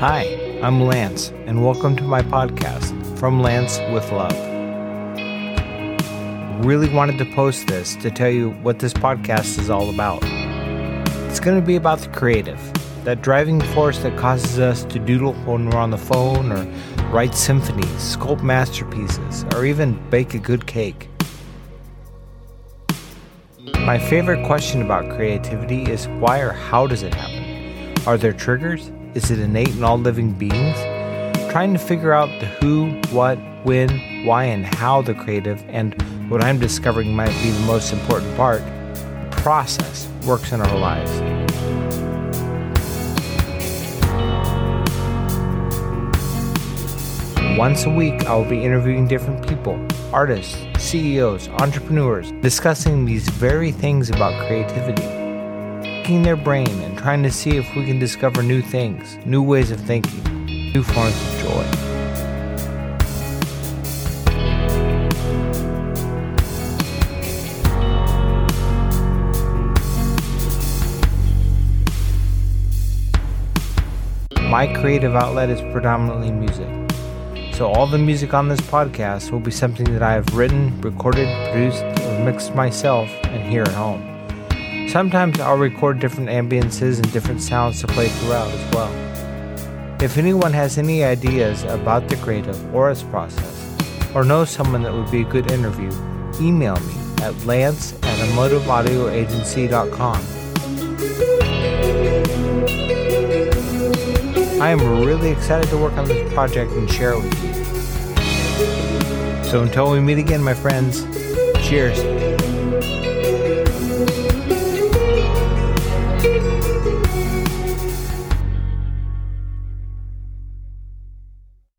Hi, I'm Lance, and welcome to my podcast, From Lance with Love. Really wanted to post this to tell you what this podcast is all about. It's going to be about the creative, that driving force that causes us to doodle when we're on the phone, or write symphonies, sculpt masterpieces, or even bake a good cake. My favorite question about creativity is why or how does it happen? Are there triggers? Is it innate in all living beings? Trying to figure out the who, what, when, why, and how the creative, and what I'm discovering might be the most important part, process works in our lives. Once a week, I will be interviewing different people, artists, CEOs, entrepreneurs, discussing these very things about creativity picking their brain and trying to see if we can discover new things, new ways of thinking, new forms of joy. My creative outlet is predominantly music. So, all the music on this podcast will be something that I have written, recorded, produced, or mixed myself and here at home. Sometimes I'll record different ambiances and different sounds to play throughout as well. If anyone has any ideas about the creative or its process, or knows someone that would be a good interview, email me at lance at emotiveaudioagency.com. I am really excited to work on this project and share it with you. So until we meet again, my friends, cheers.